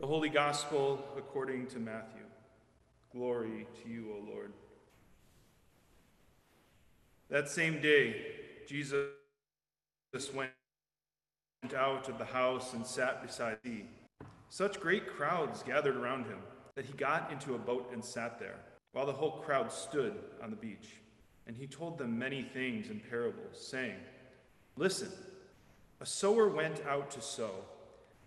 The Holy Gospel according to Matthew. Glory to you, O Lord. That same day, Jesus went out of the house and sat beside the sea. Such great crowds gathered around him that he got into a boat and sat there, while the whole crowd stood on the beach. And he told them many things in parables, saying, Listen, a sower went out to sow,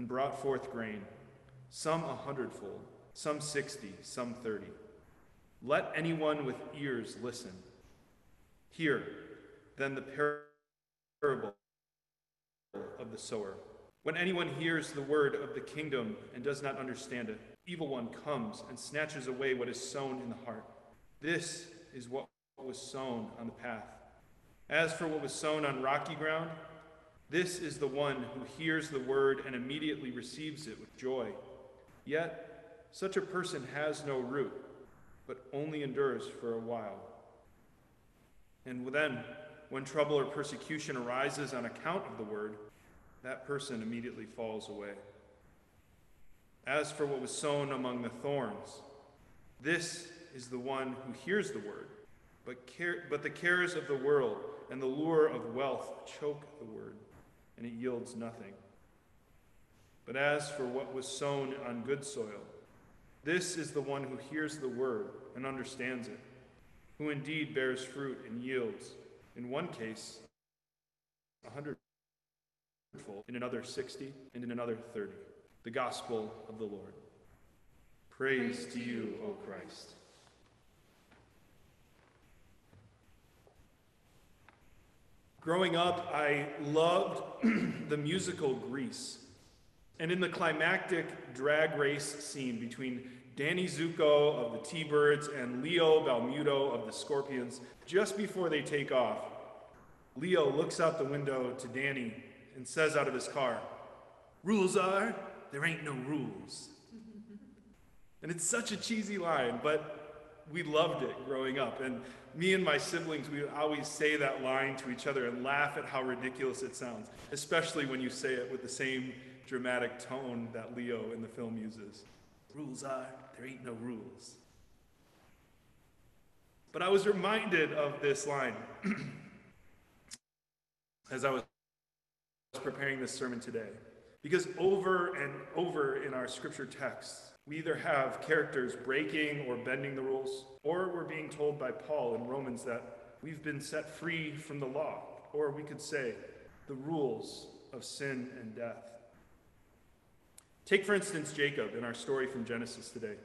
and brought forth grain, some a hundredfold, some sixty, some thirty. Let anyone with ears listen. Hear then the parable of the sower. When anyone hears the word of the kingdom and does not understand it, evil one comes and snatches away what is sown in the heart. This is what was sown on the path. As for what was sown on rocky ground, this is the one who hears the word and immediately receives it with joy. Yet, such a person has no root, but only endures for a while. And then, when trouble or persecution arises on account of the word, that person immediately falls away. As for what was sown among the thorns, this is the one who hears the word, but, care, but the cares of the world and the lure of wealth choke the word, and it yields nothing. But as for what was sown on good soil, this is the one who hears the word and understands it, who indeed bears fruit and yields, in one case, a hundred in another 60, and in another 30. The gospel of the Lord. Praise, Praise to you, O Christ. Growing up, I loved the musical Grease. And in the climactic drag race scene between Danny Zuko of the T Birds and Leo Balmudo of the Scorpions, just before they take off, Leo looks out the window to Danny and says out of his car, Rules are, there ain't no rules. and it's such a cheesy line, but we loved it growing up. And me and my siblings, we would always say that line to each other and laugh at how ridiculous it sounds, especially when you say it with the same dramatic tone that Leo in the film uses. Rules are, there ain't no rules. But I was reminded of this line as I was preparing this sermon today. Because over and over in our scripture texts, we either have characters breaking or bending the rules, or we're being told by Paul in Romans that we've been set free from the law, or we could say the rules of sin and death. Take, for instance, Jacob in our story from Genesis today.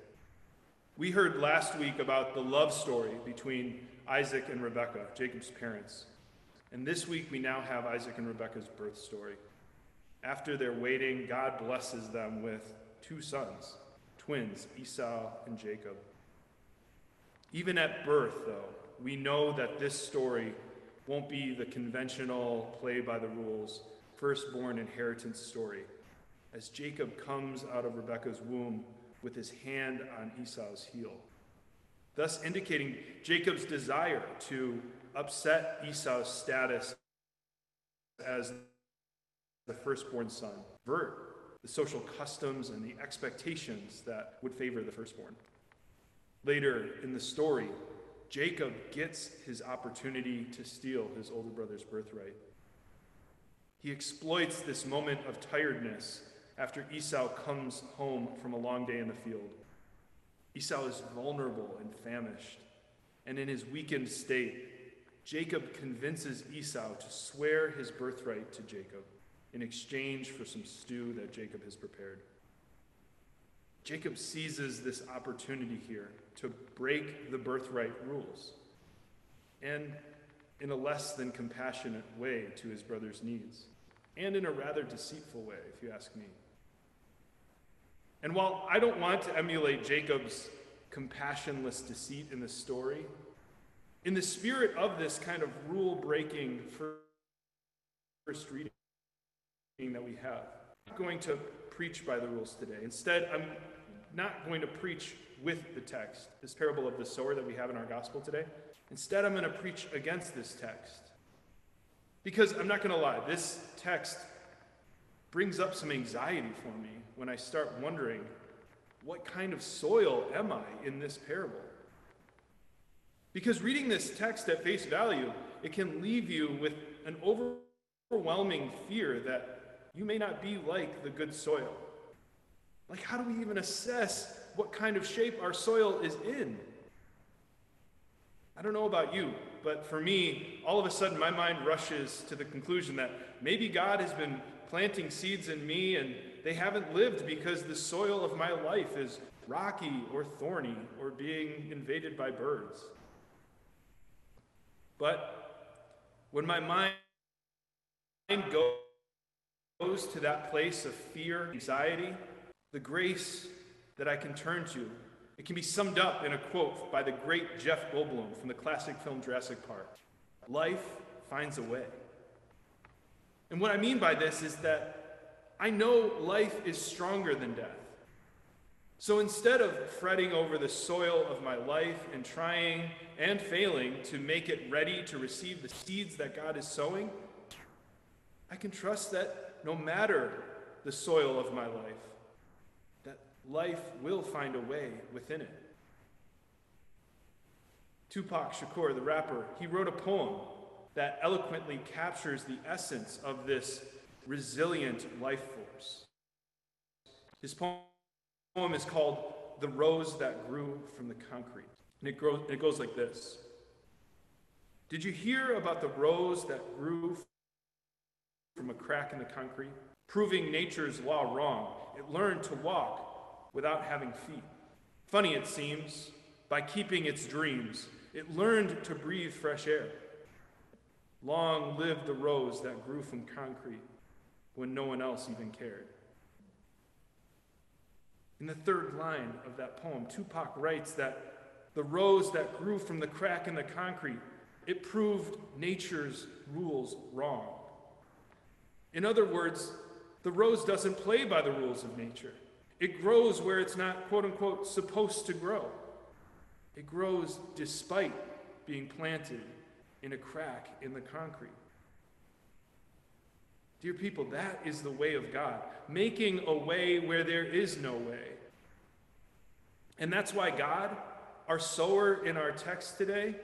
We heard last week about the love story between Isaac and Rebekah, Jacob's parents. And this week we now have Isaac and Rebekah's birth story. After their waiting, God blesses them with two sons, twins, Esau and Jacob. Even at birth, though, we know that this story won't be the conventional play by the rules, firstborn inheritance story, as Jacob comes out of Rebekah's womb with his hand on Esau's heel, thus indicating Jacob's desire to upset Esau's status as the firstborn son, vert the social customs and the expectations that would favor the firstborn. Later in the story, Jacob gets his opportunity to steal his older brother's birthright. He exploits this moment of tiredness after Esau comes home from a long day in the field. Esau is vulnerable and famished, and in his weakened state, Jacob convinces Esau to swear his birthright to Jacob in exchange for some stew that Jacob has prepared. Jacob seizes this opportunity here to break the birthright rules and in a less than compassionate way to his brother's needs, and in a rather deceitful way, if you ask me. And while I don't want to emulate Jacob's compassionless deceit in the story, in the spirit of this kind of rule breaking first reading that we have, I'm going to preach by the rules today. Instead, I'm not going to preach with the text, this parable of the sower that we have in our gospel today. Instead, I'm going to preach against this text. Because I'm not going to lie, this text brings up some anxiety for me when I start wondering what kind of soil am I in this parable? Because reading this text at face value, it can leave you with an overwhelming fear that you may not be like the good soil. Like, how do we even assess what kind of shape our soil is in? I don't know about you, but for me, all of a sudden my mind rushes to the conclusion that maybe God has been planting seeds in me and they haven't lived because the soil of my life is rocky or thorny or being invaded by birds. But when my mind goes to that place of fear, anxiety, the grace that I can turn to, it can be summed up in a quote by the great Jeff Goldblum from the classic film Jurassic Park Life finds a way. And what I mean by this is that I know life is stronger than death. So instead of fretting over the soil of my life and trying and failing to make it ready to receive the seeds that God is sowing, I can trust that no matter the soil of my life, that life will find a way within it. Tupac Shakur, the rapper, he wrote a poem that eloquently captures the essence of this resilient life force. His poem is called The Rose That Grew from the Concrete. And it, grows, it goes like this Did you hear about the rose that grew from a crack in the concrete? Proving nature's law wrong, it learned to walk without having feet. Funny it seems, by keeping its dreams, it learned to breathe fresh air. Long live the rose that grew from concrete when no one else even cared. In the third line of that poem, Tupac writes that the rose that grew from the crack in the concrete, it proved nature's rules wrong. In other words, the rose doesn't play by the rules of nature. It grows where it's not, quote unquote, supposed to grow. It grows despite being planted in a crack in the concrete. Dear people, that is the way of God, making a way where there is no way. And that's why God, our sower in our text today,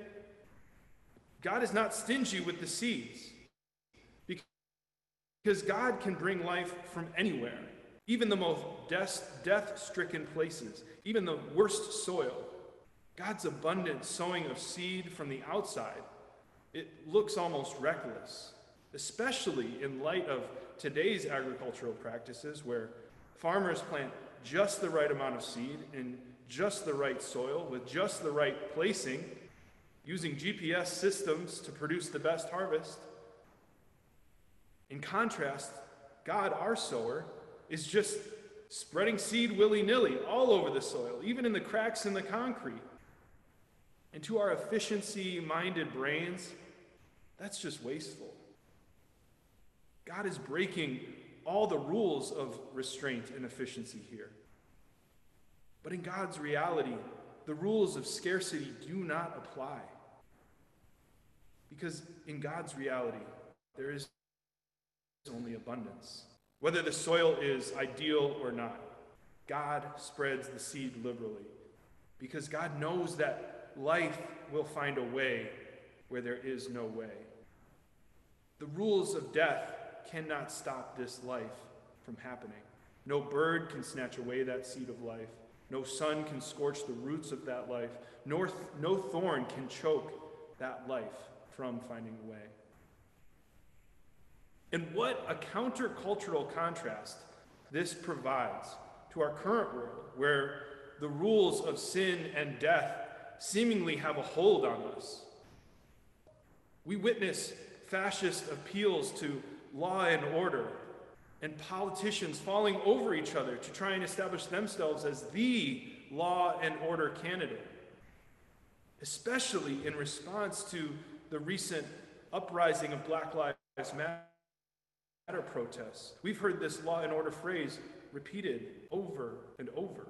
God is not stingy with the seeds. Because God can bring life from anywhere, even the most death stricken places, even the worst soil. God's abundant sowing of seed from the outside it looks almost reckless, especially in light of today's agricultural practices where farmers plant just the right amount of seed in just the right soil with just the right placing, using GPS systems to produce the best harvest. In contrast, God, our sower, is just spreading seed willy nilly all over the soil, even in the cracks in the concrete. And to our efficiency minded brains, that's just wasteful. God is breaking all the rules of restraint and efficiency here. But in God's reality, the rules of scarcity do not apply. Because in God's reality, there is only abundance. Whether the soil is ideal or not, God spreads the seed liberally. Because God knows that life will find a way where there is no way. The rules of death cannot stop this life from happening. No bird can snatch away that seed of life. No sun can scorch the roots of that life. Nor th- no thorn can choke that life from finding a way. And what a countercultural contrast this provides to our current world, where the rules of sin and death seemingly have a hold on us. We witness fascist appeals to law and order, and politicians falling over each other to try and establish themselves as the law and order candidate, especially in response to the recent uprising of Black Lives Matter protests. We've heard this law and order phrase repeated over and over.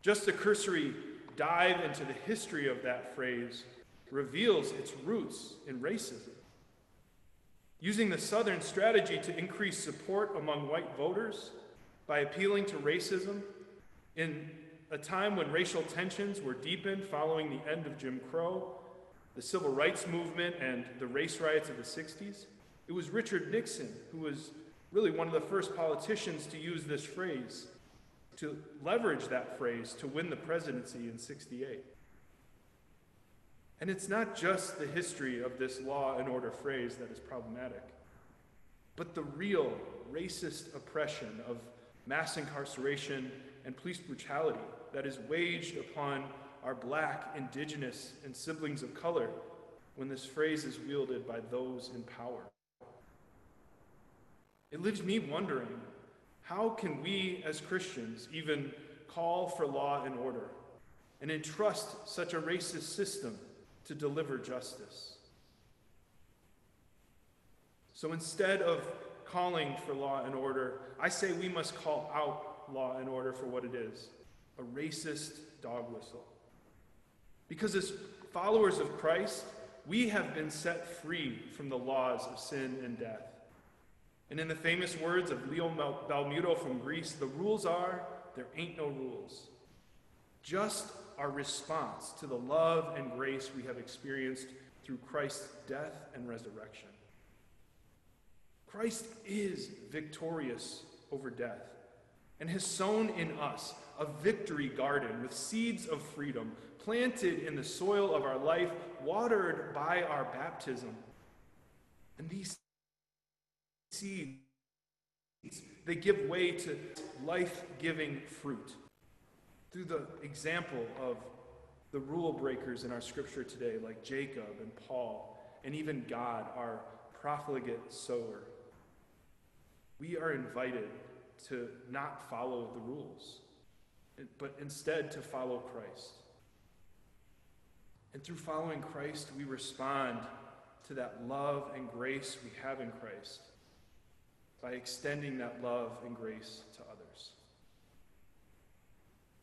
Just a cursory dive into the history of that phrase reveals its roots in racism. Using the Southern strategy to increase support among white voters by appealing to racism in a time when racial tensions were deepened following the end of Jim Crow, the civil rights movement, and the race riots of the 60s, it was Richard Nixon who was really one of the first politicians to use this phrase, to leverage that phrase to win the presidency in 68. And it's not just the history of this law and order phrase that is problematic, but the real racist oppression of mass incarceration and police brutality that is waged upon our black, indigenous, and siblings of color when this phrase is wielded by those in power. It leaves me wondering how can we as Christians even call for law and order and entrust such a racist system to deliver justice. So instead of calling for law and order, I say we must call out law and order for what it is a racist dog whistle. Because as followers of Christ, we have been set free from the laws of sin and death. And in the famous words of Leo Balmudo from Grease, the rules are there ain't no rules. Just our response to the love and grace we have experienced through Christ's death and resurrection. Christ is victorious over death and has sown in us a victory garden with seeds of freedom planted in the soil of our life, watered by our baptism. And these seeds, they give way to life giving fruit through the example of the rule breakers in our scripture today, like Jacob and Paul, and even God, our profligate sower. We are invited to not follow the rules, but instead to follow Christ. And through following Christ, we respond to that love and grace we have in Christ by extending that love and grace to others.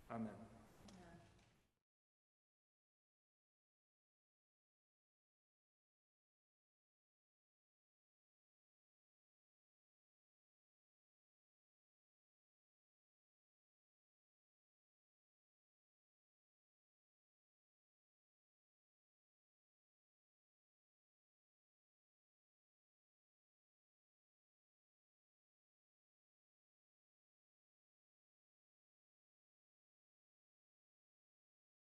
Amen.